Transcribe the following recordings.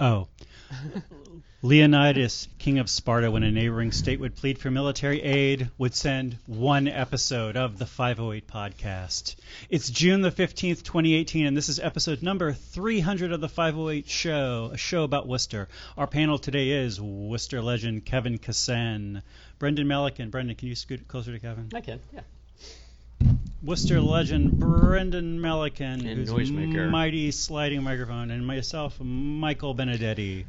Oh. Leonidas, king of Sparta, when a neighboring state would plead for military aid, would send one episode of the 508 podcast. It's June the 15th, 2018, and this is episode number 300 of the 508 show, a show about Worcester. Our panel today is Worcester legend Kevin Ksen, Brendan Melican. Brendan, can you scoot closer to Kevin? I can, yeah. Worcester legend Brendan Melican, And who's noisemaker. mighty sliding microphone, and myself, Michael Benedetti.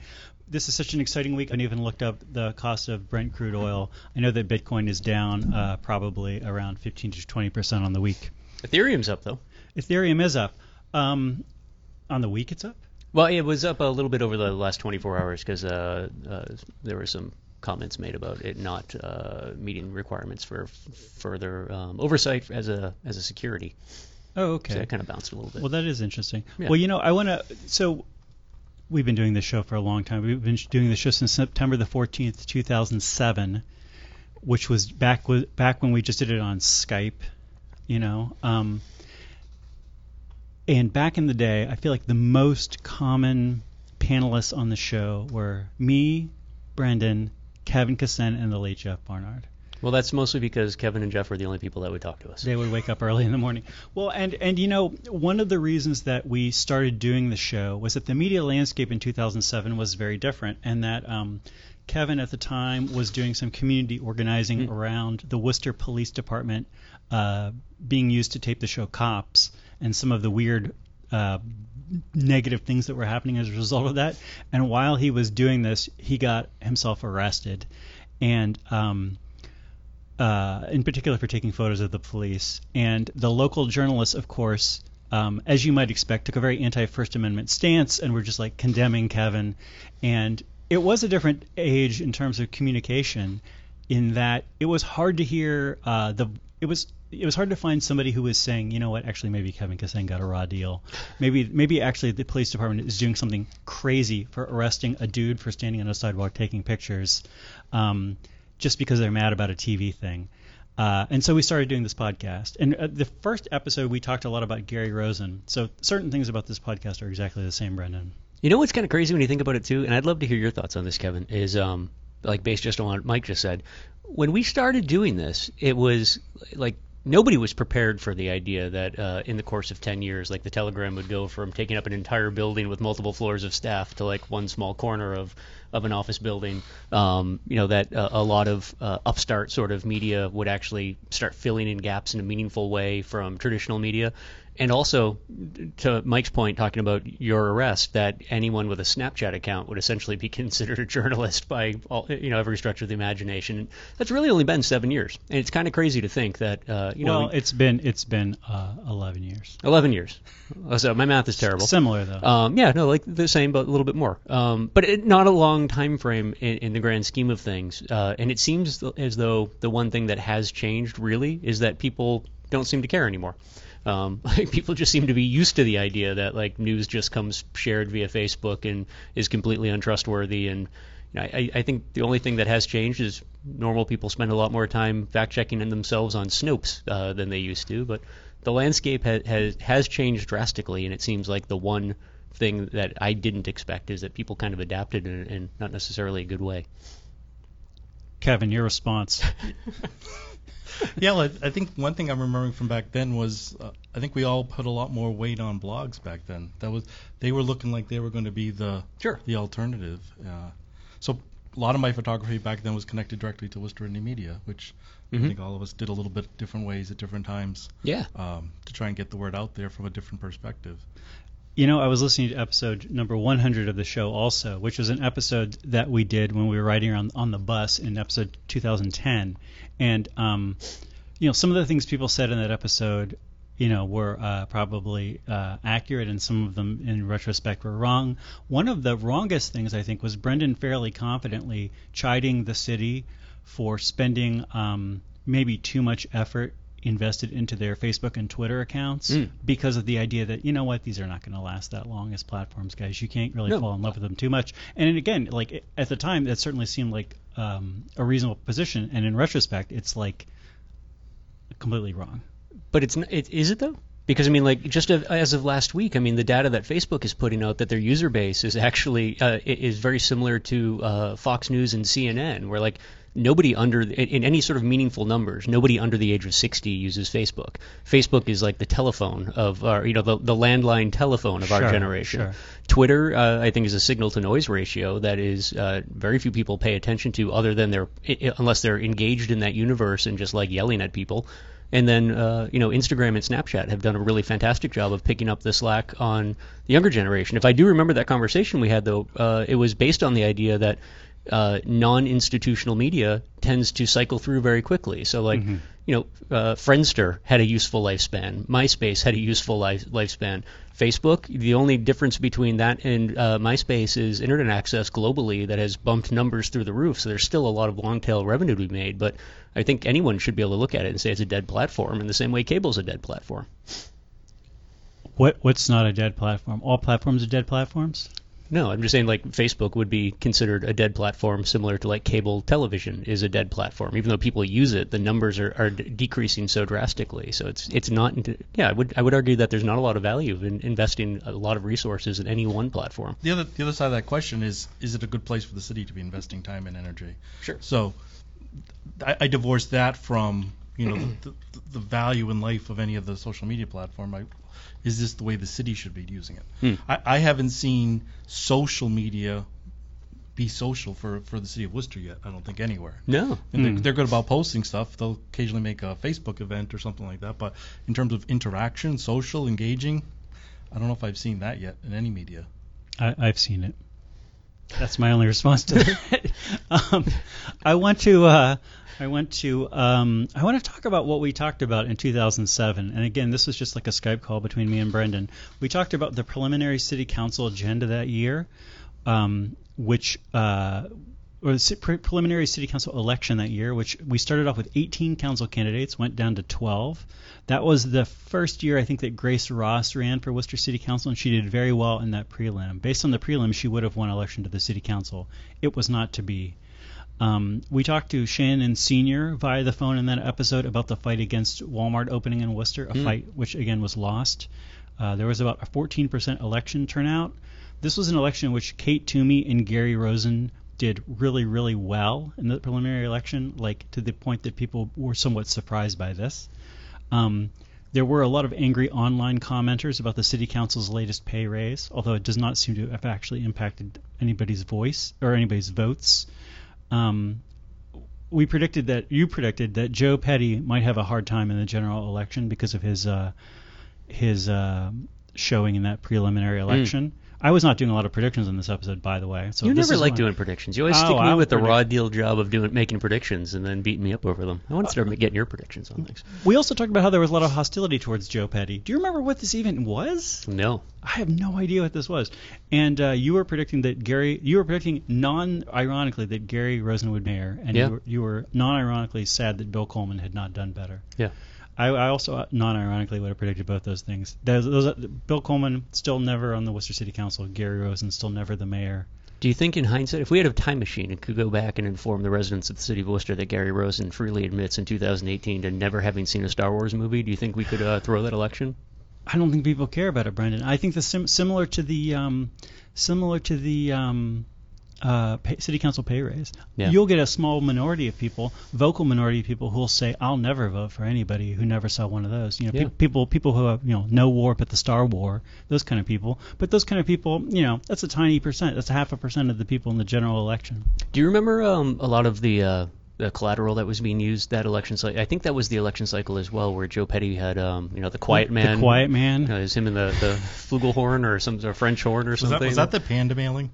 This is such an exciting week. I haven't even looked up the cost of Brent crude oil. I know that Bitcoin is down uh, probably around 15 to 20 percent on the week. Ethereum's up though. Ethereum is up. Um, on the week, it's up. Well, it was up a little bit over the last 24 hours because uh, uh, there were some comments made about it not uh, meeting requirements for f- further um, oversight as a as a security. Oh, So okay. it kind of bounced a little bit. Well, that is interesting. Yeah. Well, you know, I want to. So, we've been doing this show for a long time. We've been doing the show since September the 14th, 2007, which was back with, back when we just did it on Skype. You know, um, and back in the day, I feel like the most common panelists on the show were me, Brendan, Kevin Ksen, and the late Jeff Barnard. well, that's mostly because Kevin and Jeff were the only people that would talk to us. They would wake up early in the morning. Well, and and you know, one of the reasons that we started doing the show was that the media landscape in 2007 was very different, and that um, Kevin at the time was doing some community organizing around the Worcester Police Department uh, being used to tape the show Cops, and some of the weird. Uh, negative things that were happening as a result of that and while he was doing this he got himself arrested and um, uh, in particular for taking photos of the police. And the local journalists, of course, um, as you might expect, took a very anti-First Amendment stance and were just like condemning Kevin. And it was a different age in terms of communication, in that it was hard to hear uh, the it was. It was hard to find somebody who was saying, you know what, actually maybe Kevin Ksen got a raw deal. Maybe maybe actually the police department is doing something crazy for arresting a dude for standing on a sidewalk taking pictures. Um, just because they're mad about a TV thing. Uh, and so we started doing this podcast. And uh, the first episode, we talked a lot about Gary Rosen. So certain things about this podcast are exactly the same, Brendan. You know what's kind of crazy when you think about it too, and I'd love to hear your thoughts on this, Kevin. Is um like based just on what Mike just said. When we started doing this, it was like nobody was prepared for the idea that uh, in the course of 10 years, like the Telegram would go from taking up an entire building with multiple floors of staff to like one small corner of of an office building. Um, you know that uh, a lot of uh, upstart sort of media would actually start filling in gaps in a meaningful way from traditional media. And also, to Mike's point, talking about your arrest, that anyone with a Snapchat account would essentially be considered a journalist by all, you know every stretch of the imagination. And that's really only been seven years, and it's kind of crazy to think that uh, you well, know it's been it's been uh, 11 years. eleven years. Oh, So my math is terrible. Similar though. Um, yeah, no, like the same, but a little bit more. Um, but it, not a long time frame in, in the grand scheme of things. Uh, and it seems as though the one thing that has changed really is that people don't seem to care anymore. Um, like people just seem to be used to the idea that like news just comes shared via Facebook and is completely untrustworthy. And you know, I, I think the only thing that has changed is normal people spend a lot more time fact checking in themselves on Snopes uh, than they used to. But the landscape ha- has has changed drastically, and it seems like the one thing that I didn't expect is that people kind of adapted in, in not necessarily a good way. Kevin, your response. yeah, well, I I think one thing I'm remembering from back then was uh, I think we all put a lot more weight on blogs back then. That was they were looking like they were going to be the Sure. the alternative. Uh, so a lot of my photography back then was connected directly to Worcester Indie Media, which Mhm. I think all of us did a little bit different ways at different times Yeah. um, to try and get the word out there from a different perspective. You know, I was listening to episode number 100 of the show also, which was an episode that we did when we were riding around on the bus in episode 2010. And, um, you know, some of the things people said in that episode, you know, were uh, probably uh, accurate, and some of them, in retrospect, were wrong. One of the wrongest things, I think, was Brendan fairly confidently chiding the city for spending um, maybe too much effort invested into their Facebook and Twitter accounts Mm. because of the idea that you know what these are not going to last that long as platforms, guys. You can't really No. fall in love with them too much. And again, like at the time, that certainly seemed like um, a reasonable position, and in retrospect, it's like completely wrong. But it's it, is it though? Because I mean, like just as of last week, I mean, the data that Facebook is putting out that their user base is actually uh, is very similar to uh, Fox News and CNN, where like nobody under in any sort of meaningful numbers, nobody under the age of 60 uses Facebook. Facebook is like the telephone of our, you know, the, the landline telephone of Sure, our generation. sure. Twitter, uh, I think, is a signal to noise ratio that is uh, very few people pay attention to, other than they're unless they're engaged in that universe and just like yelling at people. And then, uh, you know, Instagram and Snapchat have done a really fantastic job of picking up the slack on the younger generation. If I do remember that conversation we had, though, uh, it was based on the idea that uh, non-institutional media tends to cycle through very quickly. So, like, you know, uh, Friendster had a useful lifespan. MySpace had a useful life, lifespan. Facebook, the only difference between that and uh, MySpace is internet access globally that has bumped numbers through the roof. So there's still a lot of long tail revenue to be made. But I think anyone should be able to look at it and say it's a dead platform in the same way cable's a dead platform. What what's not a dead platform? All platforms are dead platforms. No, I'm just saying like Facebook would be considered a dead platform, similar to like cable television is a dead platform. Even though people use it, the numbers are, are d- decreasing so drastically. So it's it's not. Yeah, I would I would argue that there's not a lot of value in investing a lot of resources in any one platform. The other the other side of that question is is it a good place for the city to be investing time and energy? Sure. So I, I divorce that from you know the, the, the value in life of any of the social media platform. I, is this the way the city should be using it? Hmm. I, I haven't seen social media be social for, for the city of Worcester yet. I don't think anywhere. No. And Hmm. they're, they're good about posting stuff. They'll occasionally make a Facebook event or something like that. But in terms of interaction, social, engaging, I don't know if I've seen that yet in any media. I, I've seen it. That's my only response to that. um, I want to. Uh, I want to. Um, I want to talk about what we talked about in 2007. And again, this was just like a Skype call between me and Brendan. We talked about the preliminary city council agenda that year, um, which. Uh, or the pre- preliminary city council election that year, which we started off with 18 council candidates, went down to 12. That was the first year I think that Grace Ross ran for Worcester City Council, and she did very well in that prelim. Based on the prelim, she would have won election to the city council. It was not to be. Um, we talked to Shannon Senior via the phone in that episode about the fight against Walmart opening in Worcester, a fight which again was lost. Uh, there was about a 14% election turnout. This was an election in which Kate Toomey and Gary Rosen did really, really well in the preliminary election, like to the point that people were somewhat surprised by this. Um, there were a lot of angry online commenters about the city council's latest pay raise, although it does not seem to have actually impacted anybody's voice or anybody's votes. Um, we predicted that you predicted that Joe Petty might have a hard time in the general election because of his uh, his uh, showing in that preliminary election. I was not doing a lot of predictions in this episode, by the way. So you this never is like doing predictions. You always Oh, stick me with the predict- raw deal job of doing making predictions and then beating me up over them. I want to start getting your predictions on things. We also talked about how there was a lot of hostility towards Joe Petty. Do you remember what this even was? No. I have no idea what this was. And uh, you were predicting that Gary, you were predicting non-ironically that Gary Rosen would mayor, and Yeah. you, were, you were non-ironically sad that Bill Coleman had not done better. Yeah. I, I also uh, non-ironically would have predicted both those things. Those, those, Bill Coleman still never on the Worcester City Council. Gary Rosen still never the mayor. Do you think, in hindsight, if we had a time machine and could go back and inform the residents of the city of Worcester that Gary Rosen freely admits in 2018 to never having seen a Star Wars movie, do you think we could uh, throw that election? I don't think people care about it, Brendan. I think the sim- similar to the um, similar to the um, uh, pay, city council pay raise. Yeah. You'll get a small minority of people, vocal minority of people, who will say, "I'll never vote for anybody who never saw one of those." You know, Yeah. pe- people people who have you know no war but the Star War, those kind of people. But those kind of people, you know, that's a tiny percent. That's a half a percent of the people in the general election. Do you remember um, a lot of the, uh, the collateral that was being used that election cycle? I think that was the election cycle as well, where Joe Petty had, um, you know, the quiet man. The quiet man. Uh, is him in the, the flugelhorn or some or French horn or Was something? that, was that the panda mailing?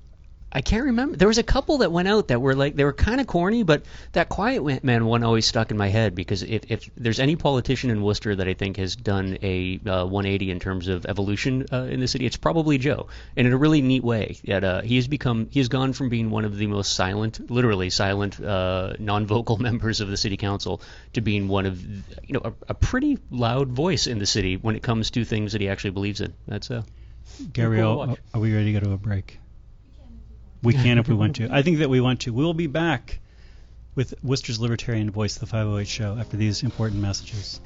I can't remember. There was a couple that went out that were like they were kind of corny, but that Quiet Man one always stuck in my head because if, if there's any politician in Worcester that I think has done a uh, 180 in terms of evolution uh, in the city, it's probably Joe, and in a really neat way. That uh, he has become he has gone from being one of the most silent, literally silent, uh, non-vocal members of the city council to being one of you know a, a pretty loud voice in the city when it comes to things that he actually believes in. That's uh, watch. are we ready to go to a break? We can if we want to. I think that we want to. We'll be back with Worcester's Libertarian Voice, the 508 show, after these important messages.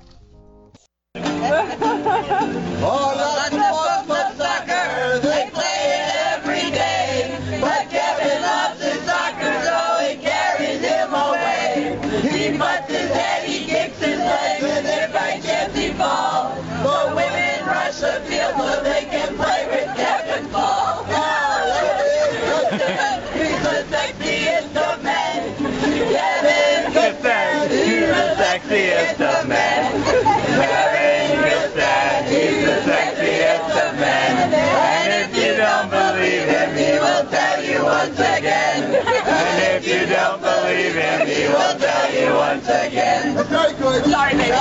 The sexiest once again. Very good. Sorry, baby.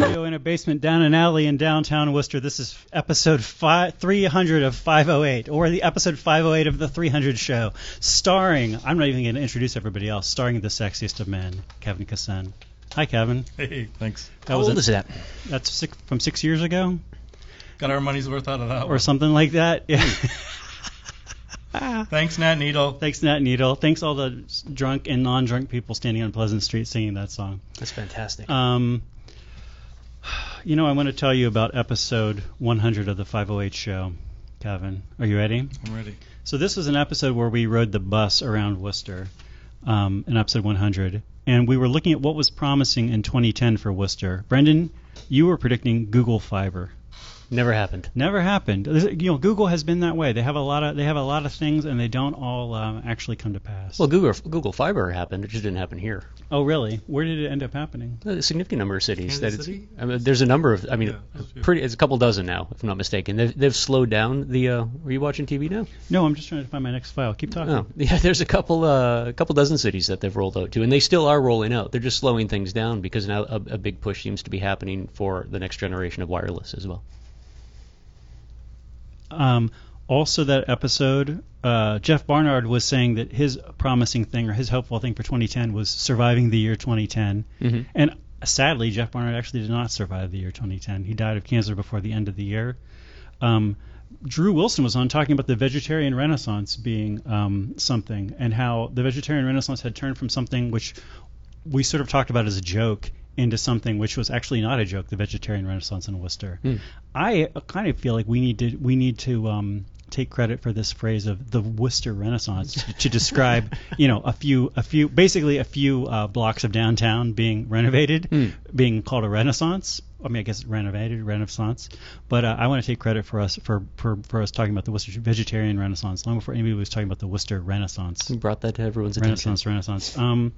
Studio in a basement down an alley in downtown Worcester. This is episode five, 300 of 508, or the episode 508 of the 300 show, starring. I'm not even going to introduce everybody else. Starring the sexiest of men, Kevin Ksen. Hi, Kevin. Hey, thanks. That How was old a- is that? That's six, from six years ago, Got our money's worth out of that or one. something like that. Yeah. Thanks, Nat Needle. Thanks, Nat Needle. Thanks all the drunk and non-drunk people standing on Pleasant Street singing that song. That's fantastic. Um, you know, I want to tell you about episode 100 of the 508 show. Kevin, are you ready? I'm ready. So this was an episode where we rode the bus around Worcester, um, in episode 100, and we were looking at what was promising in 2010 for Worcester. Brendan, you were predicting Google Fiber. Never happened. Never happened. You know, Google has been that way. They have a lot of they have a lot of things, and they don't all um, actually come to pass. Well, Google Google Fiber happened. It just didn't happen here. oh, really? Where did it end up happening? A significant number of cities. Kansas that City? I mean, there's a number of. I mean, Yeah, pretty. It's a couple dozen now, if I'm not mistaken. They've, they've slowed down the. Uh, are you watching TV now? No, I'm just trying to find my next file. Keep talking. Oh, yeah. There's a couple. Uh, a couple dozen cities that they've rolled out to, and they still are rolling out. They're just slowing things down because now a, a big push seems to be happening for the next generation of wireless as well. Um, also, that episode, uh, Jeff Barnard was saying that his promising thing or his hopeful thing for 2010 was surviving the year 2010. Mhm. And sadly, Jeff Barnard actually did not survive the year 2010. He died of cancer before the end of the year. Um, Drew Wilson was on talking about the vegetarian renaissance being um, something and how the vegetarian renaissance had turned from something which we sort of talked about as a joke into something which was actually not a joke, the vegetarian renaissance in Worcester. Hmm. I uh, kind of feel like we need to we need to um, take credit for this phrase of the Worcester Renaissance to, to describe, you know, a few a few basically a few uh, blocks of downtown being renovated, Hmm. being called a renaissance. I mean, I guess renovated, renaissance. But uh, I want to take credit for us for, for, for us talking about the Worcester vegetarian renaissance long before anybody was talking about the Worcester Renaissance. You brought that to everyone's attention. Renaissance, Renaissance. Um,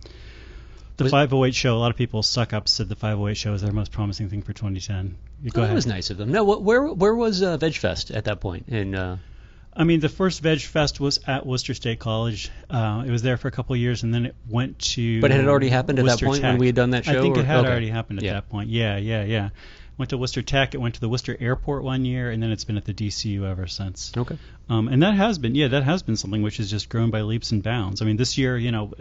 the Was- 508 show. A lot of people suck up said the 508 show is their most promising thing for 2010. You go Oh, ahead. That was nice of them. No, wh- where where was uh, VegFest at that point? In uh, I mean, the first Veg Fest was at Worcester State College. Uh, it was there for a couple of years, and then it went to. But it had already happened at that Worcester point when we had done that show? I think or- it had okay. already happened at Yeah. that point. Yeah, yeah, yeah. Went to Worcester Tech. It went to the Worcester Airport one year, and then it's been at the DCU ever since. okay. Um, and that has been, yeah, that has been something which has just grown by leaps and bounds. I mean, this year, you know,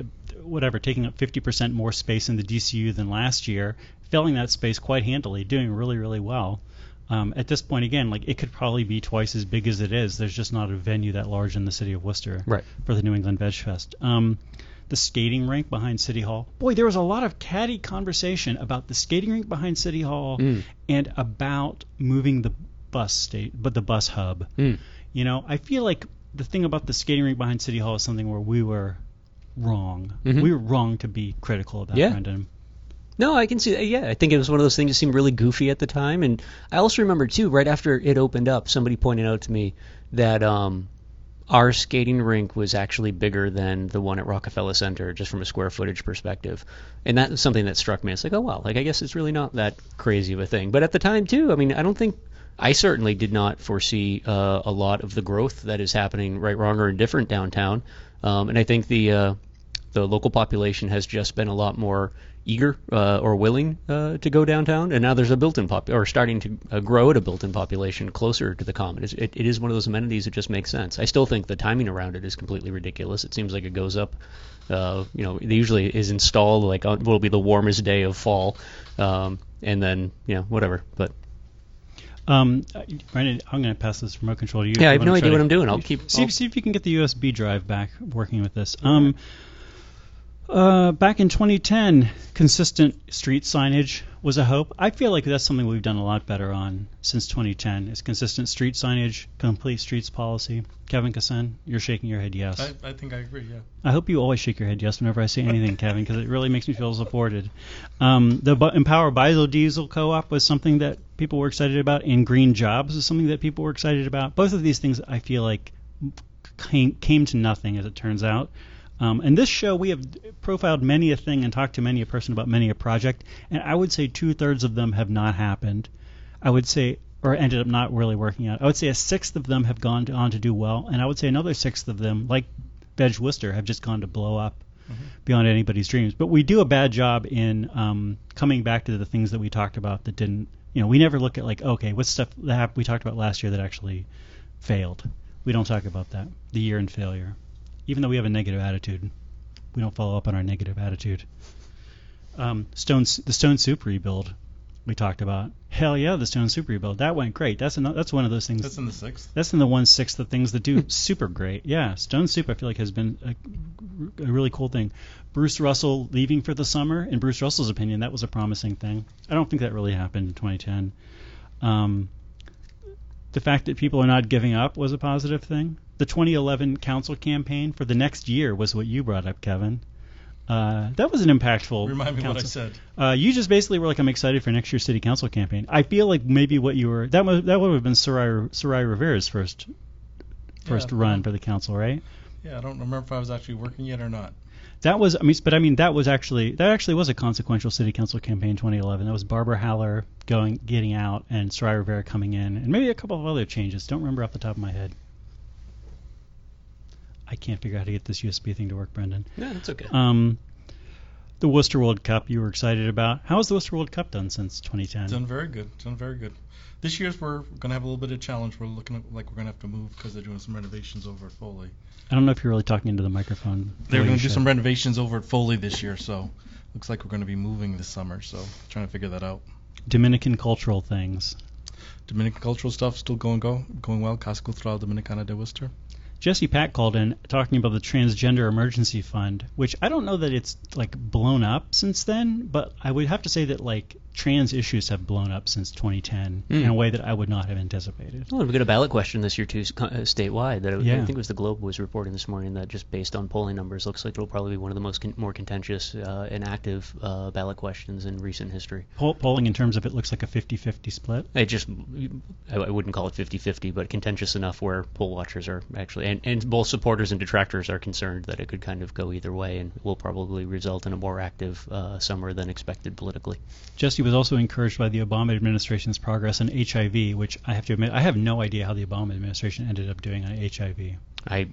whatever, taking up 50% more space in the DCU than last year, filling that space quite handily, doing really, really well. Um, at this point, again, like it could probably be twice as big as it is. There's just not a venue that large in the city of Worcester Right. for the New England Veg Fest. Um, the skating rink behind City Hall. Boy, there was a lot of catty conversation about the skating rink behind City Hall Mm. and about moving the bus state, but the bus hub. Mm. You know, I feel like the thing about the skating rink behind City Hall is something where we were wrong. Mhm. We were wrong to be critical of that, Yeah. Brendan. No, I can see. that. Yeah, I think it was one of those things that seemed really goofy at the time, and I also remember too, right after it opened up, somebody pointed out to me that um, our skating rink was actually bigger than the one at Rockefeller Center, just from a square footage perspective, and that was something that struck me. It's like, oh wow, like I guess it's really not that crazy of a thing. But at the time too, I mean, I don't think. I certainly did not foresee uh, a lot of the growth that is happening right, wrong, or indifferent downtown, um, and I think the uh, the local population has just been a lot more eager uh, or willing uh, to go downtown, and now there's a built-in pop or starting to uh, grow at a built-in population closer to the common. It's, it, it is one of those amenities that just makes sense. I still think the timing around it is completely ridiculous. It seems like it goes up. Uh, you know, it usually is installed like on will be the warmest day of fall, um, and then you know whatever. But Um, Brendan, I'm going to pass this remote control to you. Yeah, I have no idea what I'm doing. I'll keep- See, I'll- if see if you can get the USB drive back working with this. Um, Uh, back in 2010, consistent street signage was a hope. I feel like that's something we've done a lot better on since 2010. Is consistent street signage, complete streets policy. Kevin Ksen, you're shaking your head yes. I, I think I agree. Yeah. I hope you always shake your head yes whenever I say anything, Kevin, because it really makes me feel supported. Um, the Bu- Empower Biodiesel Co-op was something that people were excited about, and Green Jobs is something that people were excited about. Both of these things I feel like came, came to nothing, as it turns out. Um, and this show, we have profiled many a thing and talked to many a person about many a project, and I would say two thirds of them have not happened. I would say, or ended up not really working out. I would say a sixth of them have gone on to do well, and I would say another sixth of them, like Veg Worcester, have just gone to blow up beyond anybody's dreams. But we do a bad job in um, coming back to the things that we talked about that didn't. You know, we never look at like, okay, what stuff that we talked about last year that actually failed. We don't talk about that. The year in failure even though we have a negative attitude, we don't follow up on our negative attitude. Um, Stone, the Stone Soup rebuild we talked about. Hell yeah, the Stone Soup rebuild that went great. That's another, that's one of those things. That's in the sixth. That's in the one sixth of things that do super great. Yeah, Stone Soup I feel like has been a, a really cool thing. Bruce Russell leaving for the summer, in Bruce Russell's opinion, that was a promising thing. I don't think that really happened in 2010. Um, the fact that people are not giving up was a positive thing. The 2011 council campaign for the next year was what you brought up, Kevin. Uh, that was an impactful. Remind me what I said. uh, you just basically were like, "I'm excited for next year's city council campaign." I feel like maybe what you were that was that would have been Sarai Sarai Rivera's first first Yeah. run for the council, right? Yeah, I don't remember if I was actually working yet or not. That was I mean, but I mean that was actually that actually was a consequential city council campaign 2011. That was Barbara Haller going getting out and Sarai Rivera coming in, and maybe a couple of other changes. Don't remember off the top of my head. I can't figure out how to get this USB thing to work, Brendan. No, that's okay. Um, the Worcester World Cup you were excited about. How has the Worcester World Cup done since 2010? Done very good. Done very good. This year's we're gonna have a little bit of challenge. We're looking at, like we're gonna have to move because they're doing some renovations over at Foley. I don't know if you're really talking into the microphone. They're gonna do should. some renovations over at Foley this year, so looks like we're gonna be moving this summer. So trying to figure that out. Dominican cultural things. Dominican cultural stuff still going go going well. Casa Cultural Dominicana de Worcester. Jesse Pack called in talking about the Transgender Emergency Fund, which I don't know that it's like blown up since then, but I would have to say that like trans issues have blown up since 2010 in Hmm. a way that I would not have anticipated. Well, we got a ballot question this year too, uh, statewide. That I, I think it was the Globe was reporting this morning that just based on polling numbers, looks like it'll probably be one of the most con- more contentious uh, and active uh, ballot questions in recent history. Poll- polling in terms of it looks like a 50-50 split. It just, I, I wouldn't call it 50-50, but contentious enough where poll watchers are actually, and, and both supporters and detractors are concerned that it could kind of go either way, and will probably result in a more active uh, summer than expected politically. Jesse was also encouraged by the Obama administration's progress on HIV, which I have to admit I have no idea how the Obama administration ended up doing on HIV. I,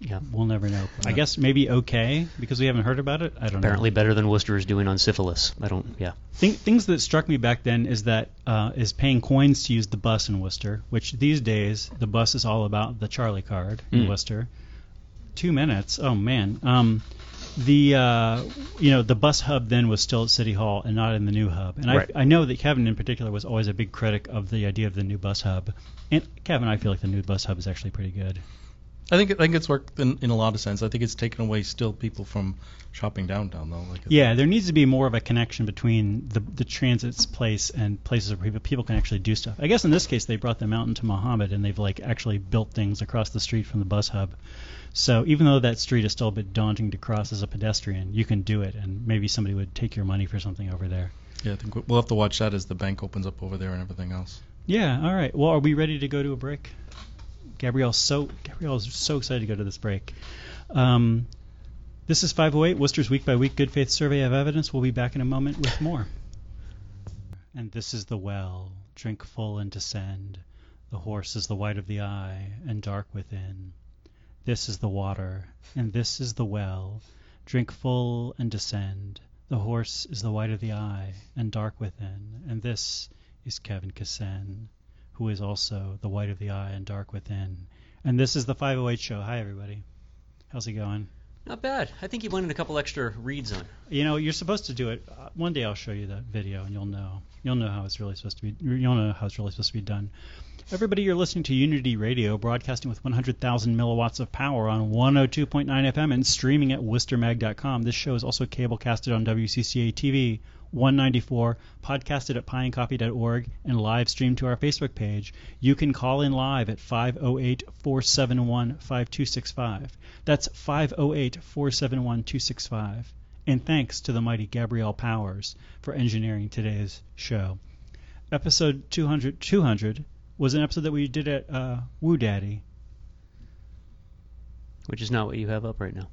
yeah, We'll never know. I guess maybe okay because we haven't heard about it. I don't know. apparently better than Worcester is doing on syphilis. I don't, yeah. Thing, things that struck me back then is that uh, is paying coins to use the bus in Worcester, which these days the bus is all about the Charlie card in Mm. Worcester. Two minutes. Oh man. Um, the uh, you know the bus hub then was still at City Hall and not in the new hub, and Right. I, I know that Kevin in particular was always a big critic of the idea of the new bus hub. And Kevin, I feel like the new bus hub is actually pretty good. I think I think it's worked in, in a lot of sense. I think it's taken away still people from shopping downtown though. Like Yeah, there needs to be more of a connection between the the transit's place and places where people people can actually do stuff. I guess in this case they brought them out into Mohammed and they've like actually built things across the street from the bus hub. So even though that street is still a bit daunting to cross as a pedestrian, you can do it, and maybe somebody would take your money for something over there. Yeah, I think we- we'll have to watch that as the bank opens up over there and everything else. Yeah. All right. Well, are we ready to go to a break? Gabrielle's so Gabrielle's so excited to go to this break. Um, this is 508 Worcester's week by week good faith survey of evidence. We'll be back in a moment with more. And this is the well. Drink full and descend. The horse is the white of the eye and dark within. This is the water, and this is the well. Drink full and descend. The horse is the white of the eye and dark within. And this is Kevin Ksen, who is also the white of the eye and dark within. And this is the 508 show. Hi, everybody. How's it going? Not bad. I think he wanted a couple extra reads on. You know, you're supposed to do it. Uh, one day I'll show you that video, and you'll know. You'll know how it's really supposed to be. You'll know how it's really supposed to be done. Everybody, you're listening to Unity Radio, broadcasting with 100,000 milliwatts of power on 102.9 FM and streaming at worcestermag.com. This show is also cablecasted on WCCA TV 194, podcasted at pieandcoffee.org, and live streamed to our Facebook page. You can call in live at 508 471 5265. That's 508 471 265. And thanks to the mighty Gabrielle Powers for engineering today's show. Episode 200, 200 was an episode that we did at uh, Woo Daddy, Which is not what you have up right now.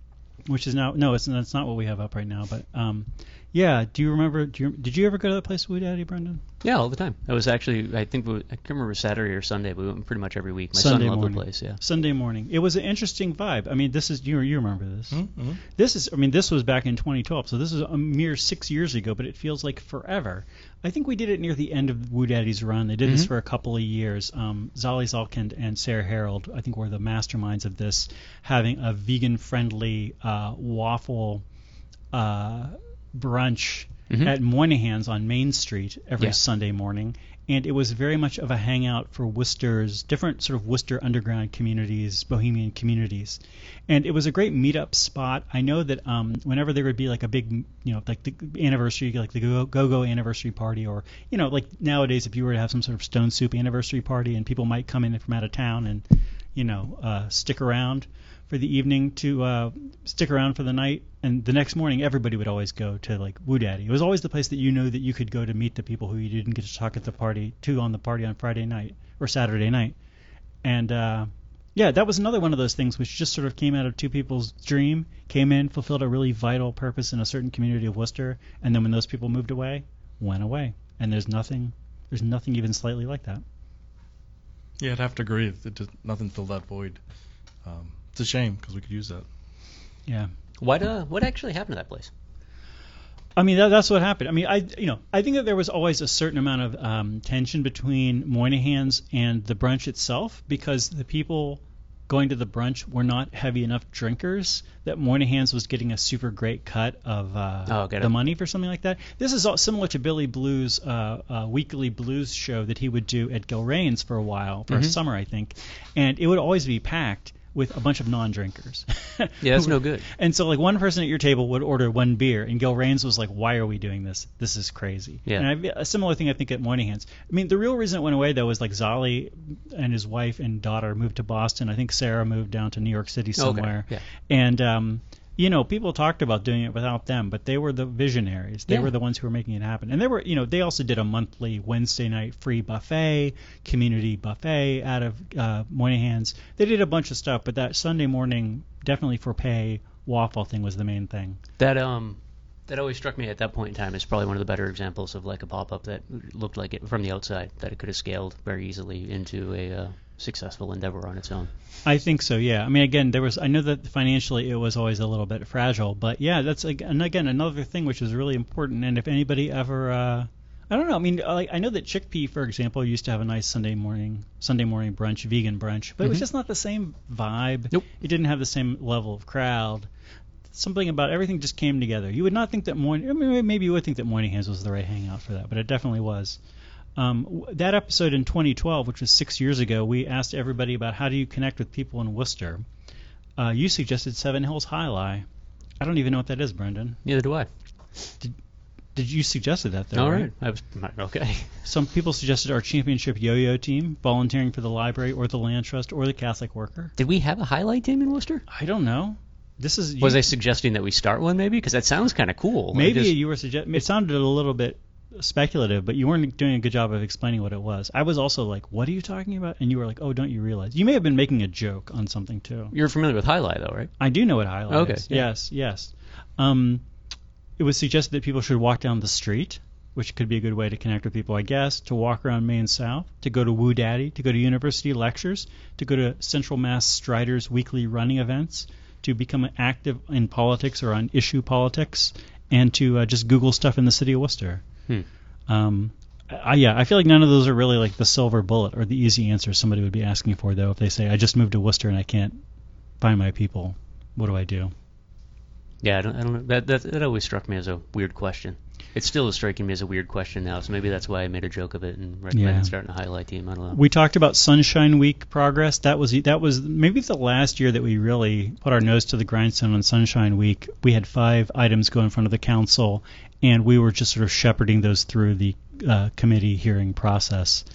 Which is now no, it's that's not what we have up right now. But um, yeah, do you remember? Do you, did you ever go to that place, Woo Daddy, Brendan? Yeah, all the time. That was actually, I think, we, I can't remember Saturday or Sunday, but we went pretty much every week. My Sunday son loved morning. the place. Yeah. Sunday morning. It was an interesting vibe. I mean, this is you you remember this? Mm-hmm. This is I mean, this was back in 2012, so this is a mere six years ago, but it feels like forever. I think we did it near the end of Woo Daddy's run. They did this Mhm. for a couple of years. Um, Zolly Zalkind and Sarah Harold, I think, were the masterminds of this, having a vegan-friendly uh, waffle uh, brunch Mhm. at Moynihan's on Main Street every Yeah. Sunday morning. And it was very much of a hangout for Worcester's different sort of Worcester underground communities, bohemian communities. And it was a great meetup spot. I know that um, whenever there would be like a big, you know, like the anniversary, like the Go Go anniversary party, or you know, like nowadays if you were to have some sort of Stone Soup anniversary party, and people might come in from out of town and, you know, uh, stick around for the evening to uh, stick around for the night, and the next morning everybody would always go to like Woo Daddy. It was always the place that you know that you could go to meet the people who you didn't get to talk at the party to on the party on Friday night or Saturday night, and uh, yeah, that was another one of those things which just sort of came out of two people's dream, came in, fulfilled a really vital purpose in a certain community of Worcester, and then when those people moved away, went away, and there's nothing, there's nothing even slightly like that. Yeah, I'd have to agree. It just, nothing filled that void. Um, it's a shame because we could use that. Yeah. What uh, what actually happened to that place? I mean, that, that's what happened. I mean, I you know, I think that there was always a certain amount of um, tension between Moynihan's and the brunch itself because the people going to the brunch were not heavy enough drinkers that Moynihan's was getting a super great cut of uh, Oh, the it. money for something like that. This is all similar to Billy Blues' uh, uh, weekly blues show that he would do at Gilrain's for a while, for a Mhm. summer, I think, and it would always be packed with a bunch of non-drinkers. Yeah, that's no good. And so, like, one person at your table would order one beer, and Gilrain's was like, "Why are we doing this? This is crazy." Yeah. And I, a similar thing, I think, at Moynihan's. I mean, the real reason it went away though was like Zolly and his wife and daughter moved to Boston. I think Sarah moved down to New York City somewhere. Okay. Yeah. And um, you know, people talked about doing it without them, but they were the visionaries. They Yeah. were the ones who were making it happen. And they were, you know, they also did a monthly Wednesday night free buffet, community buffet out of uh, Moynihan's. They did a bunch of stuff, but that Sunday morning, definitely for pay waffle thing was the main thing. That um that always struck me at that point in time as probably one of the better examples of like a pop up that looked like it from the outside that it could have scaled very easily into a uh, successful endeavor on its own. I think so. Yeah. I mean, again, there was. I know that financially it was always a little bit fragile, but yeah, that's ag- and again another thing which is really important. And if anybody ever, uh, I don't know. I mean, like I know that Chickpea, for example, used to have a nice Sunday morning Sunday morning brunch, vegan brunch, but it was Mhm. just not the same vibe. Nope. It didn't have the same level of crowd. Something about everything just came together. You would not think that Moyni- I mean, maybe you would think that Moynihan's was the right hangout for that, but it definitely was. Um, that episode in 2012, which was six years ago, we asked everybody about how do you connect with people in Worcester. Uh, you suggested Seven Hills High Lie. I don't even know what that is, Brendan. Neither do I. Did you suggested that though? All right? right. I was okay. Some people suggested our championship yo-yo team, volunteering for the library or the land trust or the Catholic worker. Did we have a highlight team in Worcester? I don't know. This is Was you, I suggesting that we start one maybe? Because that sounds kind of cool. Maybe just- you were suggesting. It sounded a little bit speculative, but you weren't doing a good job of explaining what it was. I was also like, "What are you talking about?" And you were like, "Oh, don't you realize?" You may have been making a joke on something too. you're familiar with highlight though, right? I do know what highlight Okay, is. yeah. Yes, yes. Um, it was suggested that people should walk down the street, which could be a good way to connect with people, I guess, to walk around Main South, to go to Woo Daddy, to go to university lectures, to go to Central Mass Striders weekly running events, to become active in politics or on issue politics, and to uh, just Google stuff in the city of Worcester. Hmm. Um, I, yeah, I feel like none of those are really like the silver bullet or the easy answer somebody would be asking for, though. If they say, "I just moved to Worcester and I can't find my people," what do I do? Yeah, I don't, I don't know. That, that that always struck me as a weird question. It still is striking me as a weird question now, so maybe that's why I made a joke of it and recommended Yeah. starting a highlight team. I don't know. We talked about Sunshine Week progress. That was that was maybe the last year that we really put our nose to the grindstone on Sunshine Week. We had five items go in front of the council, and we were just sort of shepherding those through the uh, committee hearing process.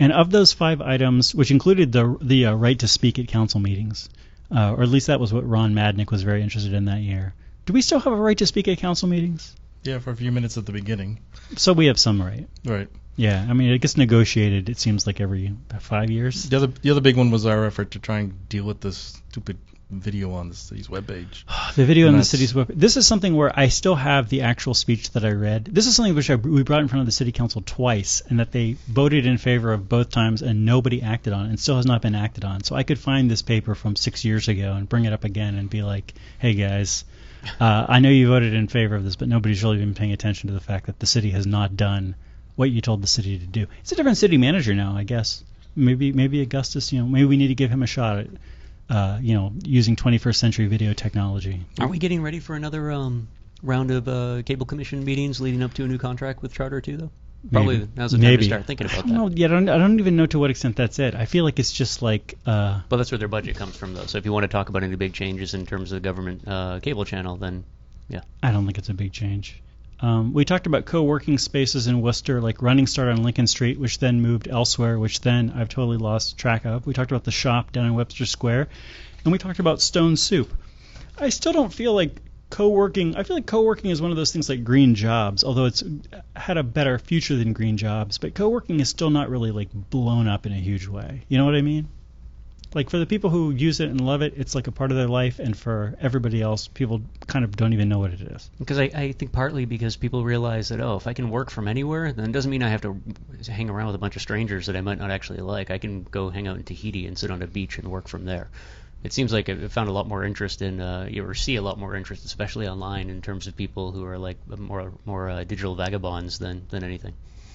And of those five items, which included the the uh, right to speak at council meetings, uh, or at least that was what Ron Madnick was very interested in that year. Do we still have a right to speak at council meetings? Yeah, for a few minutes at the beginning. So we have some right. Right. Yeah, I mean it gets negotiated. It seems like every five years. The other the other big one was our effort to try and deal with this stupid video on the city's webpage. The video on the city's web. This is something where I still have the actual speech that I read. This is something which I, we brought in front of the city council twice, and that they voted in favor of both times, and nobody acted on it, and still has not been acted on. So I could find this paper from six years ago and bring it up again and be like, "Hey guys, uh, I know you voted in favor of this, but nobody's really been paying attention to the fact that the city has not done what you told the city to do. It's a different city manager now, I guess. Maybe maybe Augustus, you know, maybe we need to give him a shot at, uh, you know, using 21st century video technology. Are we getting ready for another um, round of uh, cable commission meetings leading up to a new contract with Charter too, though? Probably Maybe. now's the time Maybe. to start thinking about that. Yeah, I don't, I don't even know to what extent that's it. I feel like it's just like, uh, But that's where their budget comes from, though. So if you want to talk about any big changes in terms of the government uh, cable channel, then yeah. I don't think it's a big change. Um, we talked about co-working spaces in Worcester, like Running Start on Lincoln Street, which then moved elsewhere, which then I've totally lost track of. We talked about the shop down in Webster Square, and we talked about Stone Soup. I still don't feel like co-working. I feel like co-working is one of those things like green jobs, although it's had a better future than green jobs. But co-working is still not really like blown up in a huge way. You know what I mean? Like for the people who use it and love it, it's like a part of their life, and for everybody else, people kind of don't even know what it is. because I, I think partly because people realize that oh, if I can work from anywhere, then it doesn't mean I have to hang around with a bunch of strangers that I might not actually like. I can go hang out in Tahiti and sit on a beach and work from there. It seems like I've found a lot more interest in, uh, you or see a lot more interest, especially online, in terms of people who are like more more uh, digital vagabonds than than anything.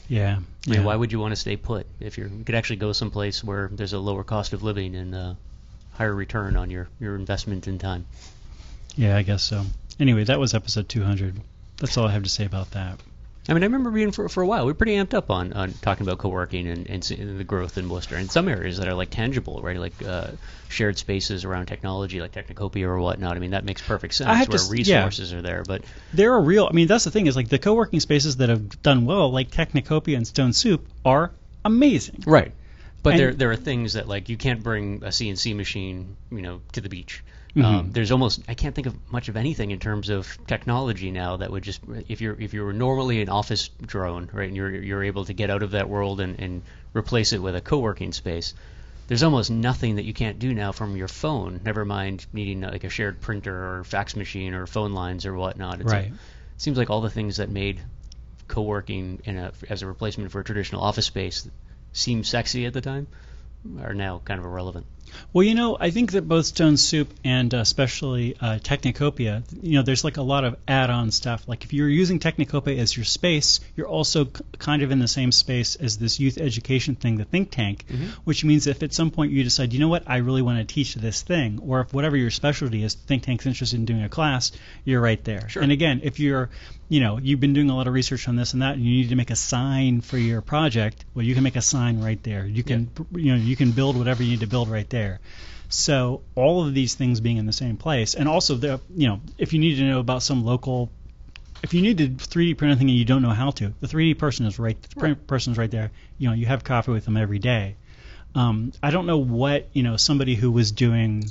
Yeah. I mean, yeah. why would you want to stay put if you're, you could actually go someplace where there's a lower cost of living and uh, higher return on your, your investment in time? Yeah, I guess so. Anyway, that was episode 200. That's all I have to say about that. I mean, I remember being for, for a while. We were pretty amped up on, on talking about co-working and, and seeing the growth in Worcester. In some areas that are like tangible, right? Like uh, shared spaces around technology, like Technocopia or whatnot. I mean, that makes perfect sense I have where to s- yeah. resources are there. But There are real. I mean, that's the thing is like the co-working spaces that have done well, like Technocopia and Stone Soup, are amazing. right. But And- there there are things that like you can't bring a CNC machine, you know, to the beach. Mhm. Um, there's almost I can't think of much of anything in terms of technology now that would just if you're if you were normally an office drone, right, and you're you're able to get out of that world and, and replace it with a co-working space. There's almost nothing that you can't do now from your phone. Never mind needing like a shared printer or fax machine or phone lines or whatnot. It's Right. A, it seems like all the things that made co-working in a, as a replacement for a traditional office space seemed sexy at the time are now kind of irrelevant. Well, you know, I think that both Stone Soup and uh, especially uh, Technocopia, you know, there's like a lot of add-on stuff. Like if you're using Technocopia as your space, you're also k- kind of in the same space as this youth education thing, the think tank, which means if at some point you decide, you know what, I really want to teach this thing, or if whatever your specialty is, the think tank's interested in doing a class, you're right there. Sure. And again, if you're, you know, you've been doing a lot of research on this and that, and you need to make a sign for your project, well, you can make a sign right there. You can, you know, you can build whatever you need to build right there. So all of these things being in the same place, and also the, you know, if you need to know about some local, if you need to 3D print anything and you don't know how to, the 3D person is right, the print person is right there. You know, you have coffee with them every day. Um, I don't know what you know somebody who was doing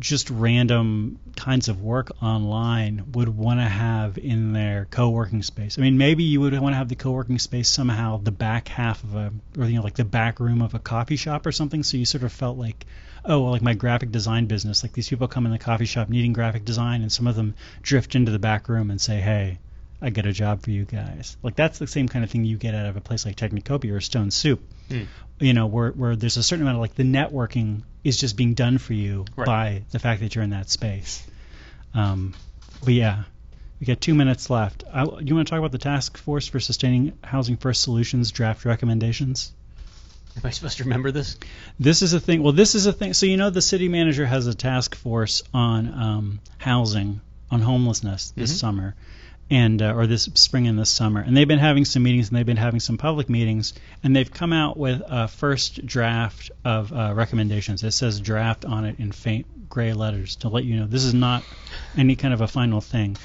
just random kinds of work online would want to have in their co-working space. I mean, maybe you would want to have the co-working space somehow the back half of a, or you know, like the back room of a coffee shop or something. So you sort of felt like, oh, well, like my graphic design business. Like these people come in the coffee shop needing graphic design, and some of them drift into the back room and say, hey. I got a job for you guys. Like that's the same kind of thing you get out of a place like Technocopia or Stone Soup Hmm. you know, where where there's a certain amount of like the networking is just being done for you Right. by the fact that you're in that space. Um, but yeah, we got two minutes left. I, you want to talk about the task force for sustaining housing first solutions draft recommendations? Am I supposed to remember this? This is a thing. Well, this is a thing. So you know, the city manager has a task force on um, housing on homelessness this Mhm. summer, and uh, or this spring and this summer, and they've been having some meetings and they've been having some public meetings, and they've come out with a first draft of uh, recommendations. It says draft on it in faint gray letters to let you know this is not any kind of a final thing.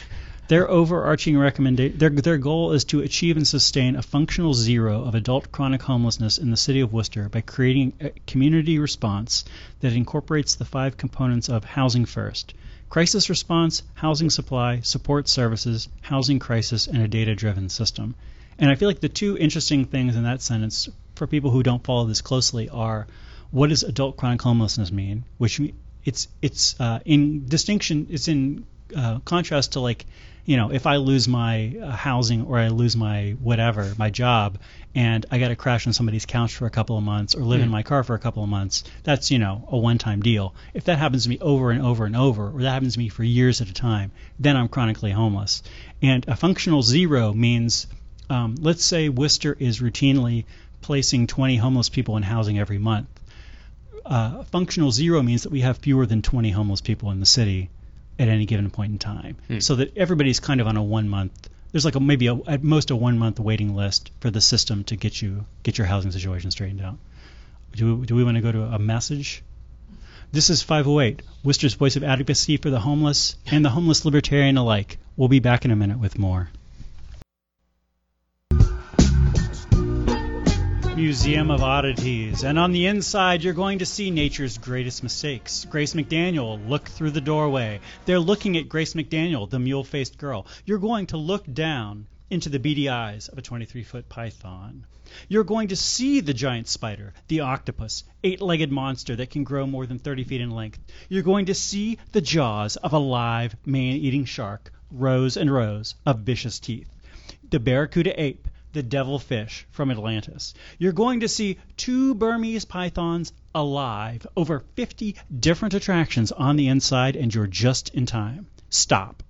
Their overarching recommendation, their their goal is to achieve and sustain a functional zero of adult chronic homelessness in the city of Worcester by creating a community response that incorporates the five components of housing first: crisis response, housing supply, support services, housing crisis, and a data-driven system. And I feel like the two interesting things in that sentence for people who don't follow this closely are what does adult chronic homelessness mean? Which it's it's uh, in distinction. It's in uh, contrast to like you know if I lose my uh, housing or I lose my whatever my job and I got to crash on somebody's couch for a couple of months or live in my car for a couple of months. That's you know a one-time deal. If that happens to me over and over and over, or that happens to me for years at a time, then I'm chronically homeless. And a functional zero means um, let's say Worcester is routinely placing 20 homeless people in housing every month. Uh, functional zero means that we have fewer than 20 homeless people in the city at any given point in time, Hmm. so that everybody's kind of on a one month. There's like a maybe a, at most a one month waiting list for the system to get you get your housing situation straightened out. Do we, do we want to go to a message? This is 508, Worcester's voice of advocacy for the homeless and the homeless libertarian alike. We'll be back in a minute with more. Museum of Oddities. And on the inside, you're going to see nature's greatest mistakes. Grace McDaniel, look through the doorway. They're looking at Grace McDaniel, the mule faced girl. You're going to look down into the beady eyes of a 23 foot python. You're going to see the giant spider, the octopus, eight legged monster that can grow more than 30 feet in length. You're going to see the jaws of a live, man eating shark, rows and rows of vicious teeth. The barracuda ape, the devilfish from Atlantis. You're going to see two Burmese pythons alive, over 50 different attractions on the inside, and you're just in time. Stop.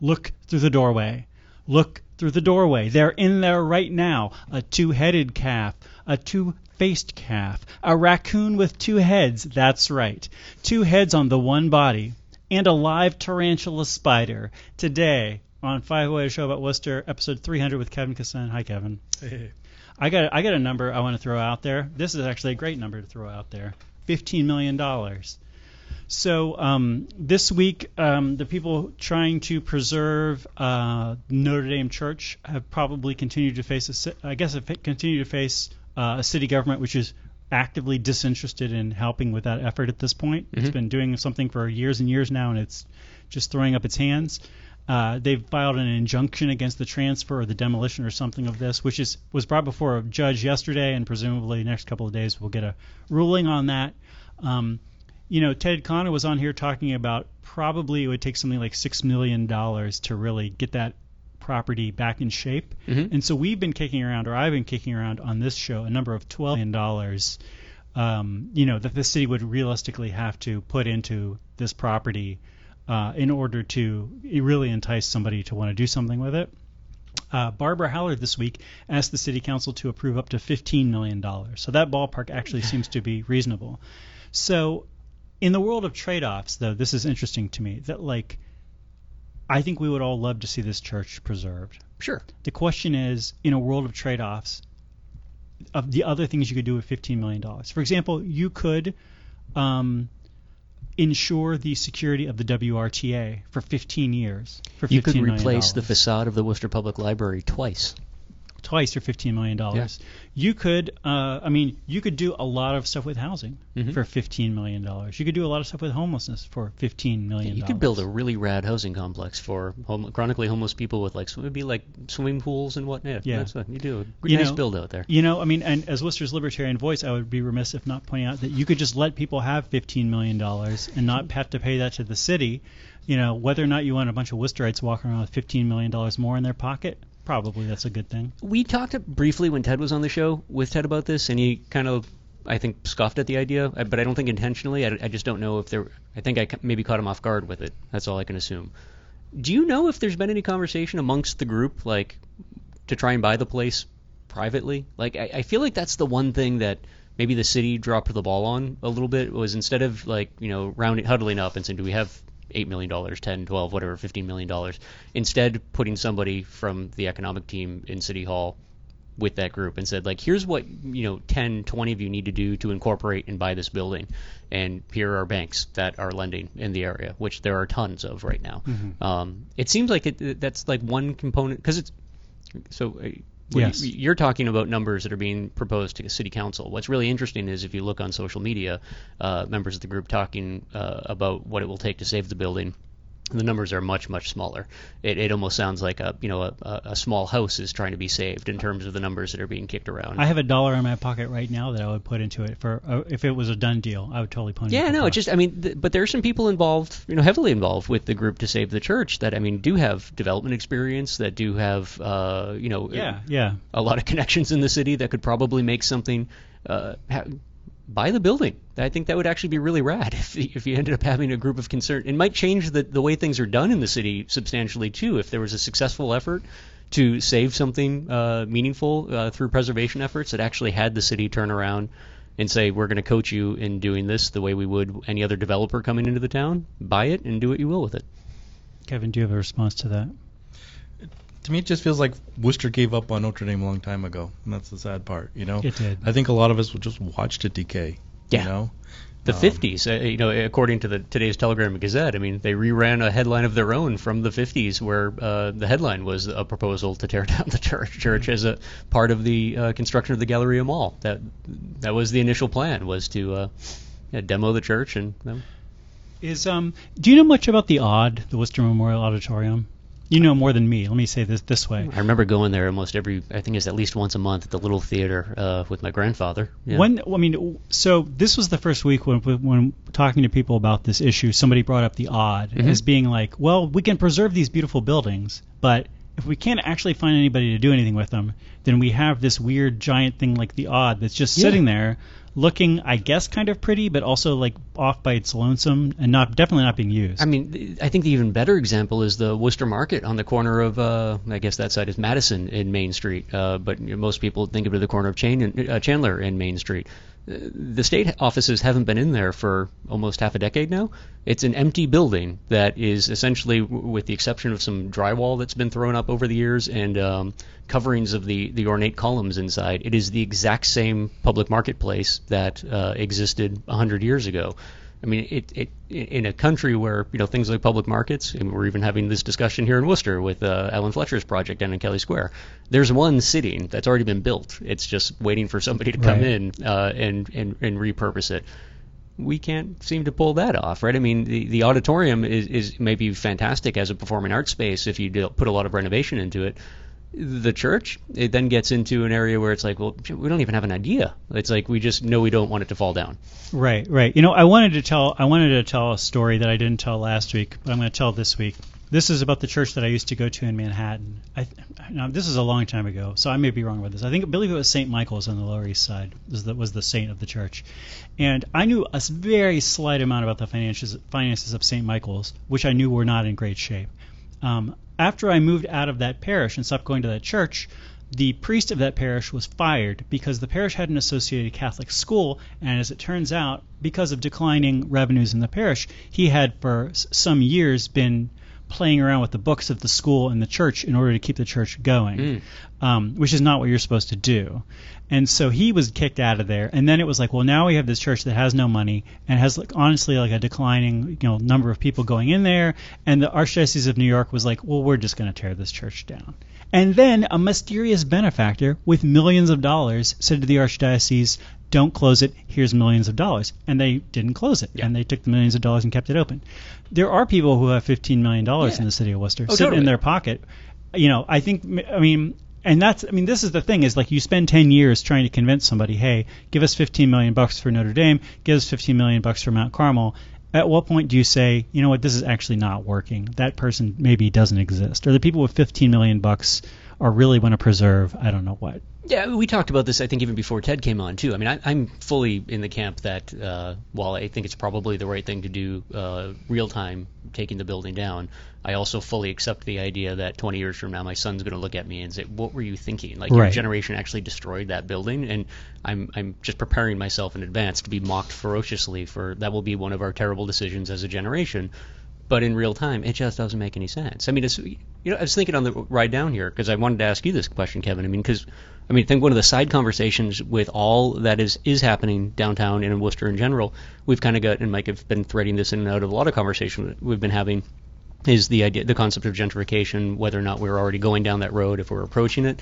Look through the doorway. Look through the doorway. They're in there right now. A two headed calf, a two faced calf, a raccoon with two heads. That's right. Two heads on the one body, and a live tarantula spider. Today on 508 Show About Worcester, episode 300 with Kevin Ksen. Hi, Kevin. Hey, I got I got a number I want to throw out there. This is actually a great number to throw out there. Fifteen million dollars. So um, this week, um, the people trying to preserve uh, Notre Dame Church have probably continued to face, a, I guess, have continued to face uh, a city government which is actively disinterested in helping with that effort at this point. It's Mhm. been doing something for years and years now, and it's just throwing up its hands. Uh, they've filed an injunction against the transfer or the demolition or something of this, which is was brought before a judge yesterday, and presumably the next couple of days we'll get a ruling on that. Um, you know, Ted Conna was on here talking about probably it would take something like six million dollars to really get that property back in shape. Mhm. And so we've been kicking around, or I've been kicking around on this show, a number of twelve million dollars. Um, you know, that the city would realistically have to put into this property uh, in order to really entice somebody to want to do something with it. Uh, Barbara Haller this week asked the city council to approve up to $15 million. So that ballpark actually seems to be reasonable. So, in the world of trade offs, though, this is interesting to me that, like, I think we would all love to see this church preserved. Sure. The question is, in a world of trade offs, of the other things you could do with $15 million. For example, you could um, insure the security of the WRTA for 15 years. For $15 You could million replace the facade of the Worcester Public Library twice. Twice for $15 million. Yes. You could, uh, I mean, you could do a lot of stuff with housing Mhm. for $15 million. You could do a lot of stuff with homelessness for $15 million. You could build a really rad housing complex for home, chronically homeless people with like sw- it'd be like swimming pools and whatnot. Yeah. that's what you do. A You nice know- build out there. You know, I mean, and as Worcester's libertarian voice, I would be remiss if not pointing out that you could just let people have $15 million and not have to pay that to the city. You know, whether or not you want a bunch of Worcesterites walking around with $15 million more in their pocket, probably that's a good thing. We talked briefly when Ted was on the show with Ted about this, and he kind of, I think, scoffed at the idea, but I don't think intentionally. I, I just don't know if there. I think I maybe caught him off guard with it. That's all I can assume. Do you know if there's been any conversation amongst the group, like, to try and buy the place privately? Like, I, I feel like that's the one thing that maybe the city dropped the ball on a little bit was instead of like, you know, rounding huddling up and saying, do we have eight million dollars, 10, 12, whatever, 15 million dollars. Instead, putting somebody from the economic team in City Hall with that group and said like here's what you know 10 20 of you need to do to incorporate and buy this building. And here are banks that are lending in the area which there are tons of right now. Um, it seems like it, that's like one component because it's so uh, Yes. you- you're talking about numbers that are being proposed to city council. What's really interesting is if you look on social media, uh, members of the group talking uh, about what it will take to save the building. The numbers are much much smaller. It, it almost sounds like a you know a, a small house is trying to be saved in terms of the numbers that are being kicked around. I have a dollar in my pocket right now that I would put into it for uh, if it was a done deal. I would totally put. it Yeah, no, it. it's just I mean, th- but there are some people involved, you know, heavily involved with the group to save the church that I mean do have development experience, that do have, uh, you know, yeah, yeah. a lot of connections in the city that could probably make something. Uh, ha- buy the building. I think that would actually be really rad if if you ended up having a group of concern. It might change the the way things are done in the city substantially too. If there was a successful effort to save something uh, meaningful uh, through preservation efforts that actually had the city turn around and say we're going to coach you in doing this the way we would any other developer coming into the town. Buy it and do what you will with it. Kevin, do you have a response to that? To me, it just feels like Worcester gave up on Notre Dame a long time ago, and that's the sad part. You know, It did. I think a lot of us would just watched it decay. Yeah. You know, The Um, 50s, uh, you know, according to the today's Telegram and Gazette, I mean, they reran a headline of their own from the 50s, where uh, the headline was a proposal to tear down the church, church as a part of the uh, construction of the Galleria Mall. That that was the initial plan, was to uh, yeah, demo the church and. um, Is um, do you know much about the Odd, the Worcester Memorial Auditorium? You know more than me. Let me say this this way. I remember going there almost every, I think it's at least once a month at the little theater uh, with my grandfather. Yeah. When I mean, so this was the first week when when talking to people about this issue, somebody brought up the odd Mhm. as being like, well, we can preserve these beautiful buildings, but if we can't actually find anybody to do anything with them, then we have this weird giant thing like the odd that's just Yeah. sitting there, looking, I guess, kind of pretty, but also like off by its lonesome and not definitely not being used. I mean, I think the even better example is the Worcester Market on the corner of, uh, I guess that side is Madison in Main Street, uh, but most people think of it as the corner of Chain, uh, Chandler in Main Street. The state offices haven't been in there for almost half a decade now. It's an empty building that is essentially, with the exception of some drywall that's been thrown up over the years and um, coverings of the, the ornate columns inside, it is the exact same public marketplace that uh, existed 100 years ago. I mean, it, it in a country where you know things like public markets, and we're even having this discussion here in Worcester with uh, Allen Fletcher's project down in Kelley Square. There's one sitting that's already been built. It's just waiting for somebody to come Right. in uh, and, and and repurpose it. We can't seem to pull that off, right? I mean, the, the auditorium is, is maybe fantastic as a performing arts space if you do put a lot of renovation into it. The church, it then gets into an area where it's like, well, we don't even have an idea. It's like we just know we don't want it to fall down. Right, right. You know, I wanted to tell I wanted to tell a story that I didn't tell last week, but I'm going to tell this week. This is about the church that I used to go to in Manhattan. I now this is a long time ago, so I may be wrong about this. I think I believe it was St. Michael's on the Lower East Side was the, was the saint of the church, and I knew a very slight amount about the finances finances of St. Michael's, which I knew were not in great shape. Um, after I moved out of that parish and stopped going to that church, the priest of that parish was fired because the parish had an associated Catholic school, and as it turns out, because of declining revenues in the parish, he had for some years been playing around with the books of the school and the church in order to keep the church going, Mm. Um, which is not what you're supposed to do. And so he was kicked out of there, and then it was like, well, now we have this church that has no money and has like honestly like a declining you know number of people going in there, and the Archdiocese of New York was like, well, we're just going to tear this church down. And then a mysterious benefactor with millions of dollars said to the Archdiocese, don't close it, here's millions of dollars. And they didn't close it. Yeah. And they took the millions of dollars and kept it open. There are people who have $15 million Yeah. in the city of Worcester Oh, sitting totally. in their pocket. You know, I think, I mean, and that's, I mean, this is the thing is like you spend 10 years trying to convince somebody, hey, give us 15 million bucks for Notre Dame, give us 15 million bucks for Mount Carmel. At what point do you say, you know what, this is actually not working? That person maybe doesn't exist. Or the people with 15 million bucks are really want to preserve, I don't know what. Yeah, we talked about this. I think even before Ted came on too. I mean, I, I'm fully in the camp that uh, while I think it's probably the right thing to do, uh, real time taking the building down, I also fully accept the idea that 20 years from now, my son's going to look at me and say, "What were you thinking? Like your generation actually destroyed that building." And I'm I'm just preparing myself in advance to be mocked ferociously for that will be one of our terrible decisions as a generation. but in real time, it just doesn't make any sense. I mean, it's you know, I was thinking on the ride down here because I wanted to ask you this question, Kevin. I mean, because I mean, I think one of the side conversations with all that is is happening downtown and in Worcester in general, we've kind of got, and Mike have been threading this in and out of a lot of conversation we've been having, is the idea, the concept of gentrification, whether or not we're already going down that road, if we're approaching it.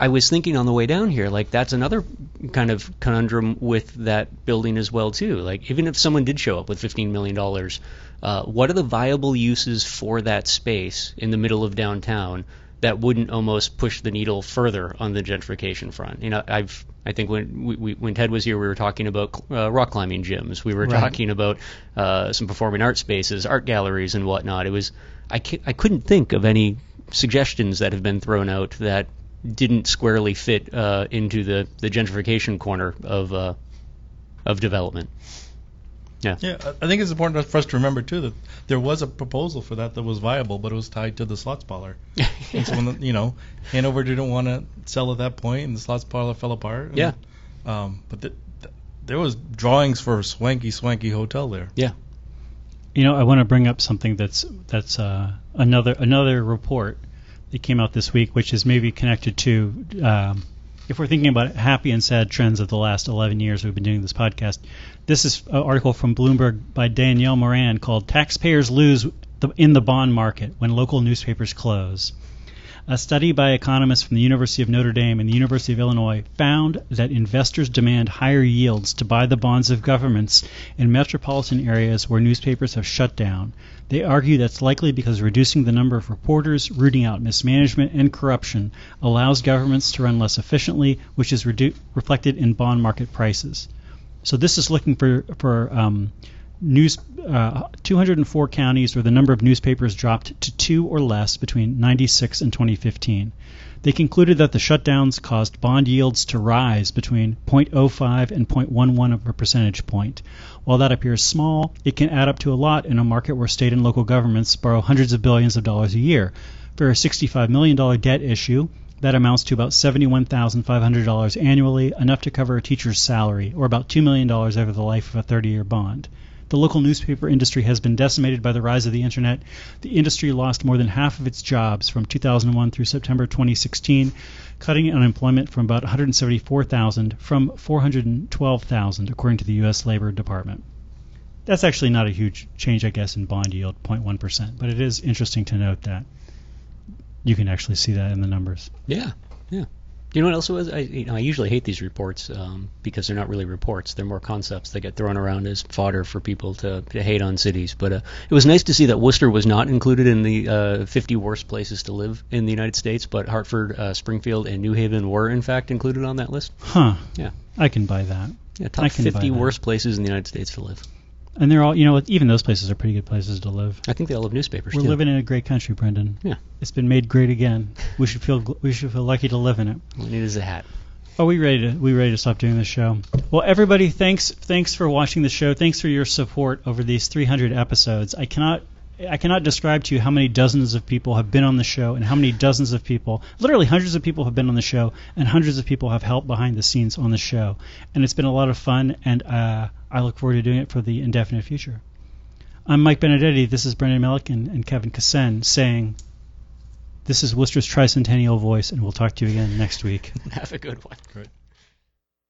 I was thinking on the way down here, like that's another kind of conundrum with that building as well too. Like even if someone did show up with 15 million dollars, uh, what are the viable uses for that space in the middle of downtown that wouldn't almost push the needle further on the gentrification front? You know, I've I think when we, we, when Ted was here, we were talking about uh, rock climbing gyms. We were Right. talking about uh, some performing art spaces, art galleries, and whatnot. It was I, I couldn't think of any suggestions that have been thrown out that didn't squarely fit uh, into the, the gentrification corner of uh, of development. Yeah. Yeah, I- I think it's important for us to remember too that there was a proposal for that that was viable, but it was tied to the slots parlor. And so when the, you know Hanover didn't want to sell at that point, and the slots parlor fell apart. and, Yeah. Um, but th- th- there was drawings for a swanky, swanky hotel there. Yeah. You know, I want to bring up something that's that's uh, another another report that came out this week, which is maybe connected to um, if we're thinking about happy and sad trends of the last 11 years we've been doing this podcast. This is an article from Bloomberg by Danielle Moran called "Taxpayers Lose the, in the Bond Market When Local Newspapers Close." A study by economists from the University of Notre Dame and the University of Illinois found that investors demand higher yields to buy the bonds of governments in metropolitan areas where newspapers have shut down. They argue that's likely because reducing the number of reporters, rooting out mismanagement and corruption allows governments to run less efficiently, which is redu- reflected in bond market prices. So this is looking for for um, news. Uh, 204 counties where the number of newspapers dropped to two or less between 96 and 2015. They concluded that the shutdowns caused bond yields to rise between 0.05 and 0.11 of a percentage point. While that appears small, it can add up to a lot in a market where state and local governments borrow hundreds of billions of dollars a year. For a $65 million debt issue, that amounts to about $71,500 annually, enough to cover a teacher's salary, or about $2 million over the life of a 30 year bond. The local newspaper industry has been decimated by the rise of the internet. The industry lost more than half of its jobs from 2001 through September 2016, cutting unemployment from about 174,000 from 412,000, according to the U.S. Labor Department. That's actually not a huge change, I guess, in bond yield, 0.1%, but it is interesting to note that you can actually see that in the numbers. Yeah, yeah. You know what else it was? I, you know, I usually hate these reports um, because they're not really reports. They're more concepts that get thrown around as fodder for people to, to hate on cities. But uh, it was nice to see that Worcester was not included in the uh, 50 worst places to live in the United States, but Hartford, uh, Springfield, and New Haven were in fact included on that list. Huh. Yeah. I can buy that. Yeah, top 50 worst places in the United States to live. And they're all, you know, even those places are pretty good places to live. I think they all have newspapers We're too. living in a great country, Brendan. Yeah. It's been made great again. We should feel gl- we should feel lucky to live in it. All I need is a hat. Are we ready to we ready to stop doing this show? Well, everybody, thanks thanks for watching the show. Thanks for your support over these 300 episodes. I cannot I cannot describe to you how many dozens of people have been on the show and how many dozens of people, literally hundreds of people have been on the show and hundreds of people have helped behind the scenes on the show. And it's been a lot of fun and uh, I look forward to doing it for the indefinite future. I'm Mike Benedetti. This is Brendan Melican and Kevin Ksen saying this is Worcester's tricentennial voice and we'll talk to you again next week. Have a good one. Great.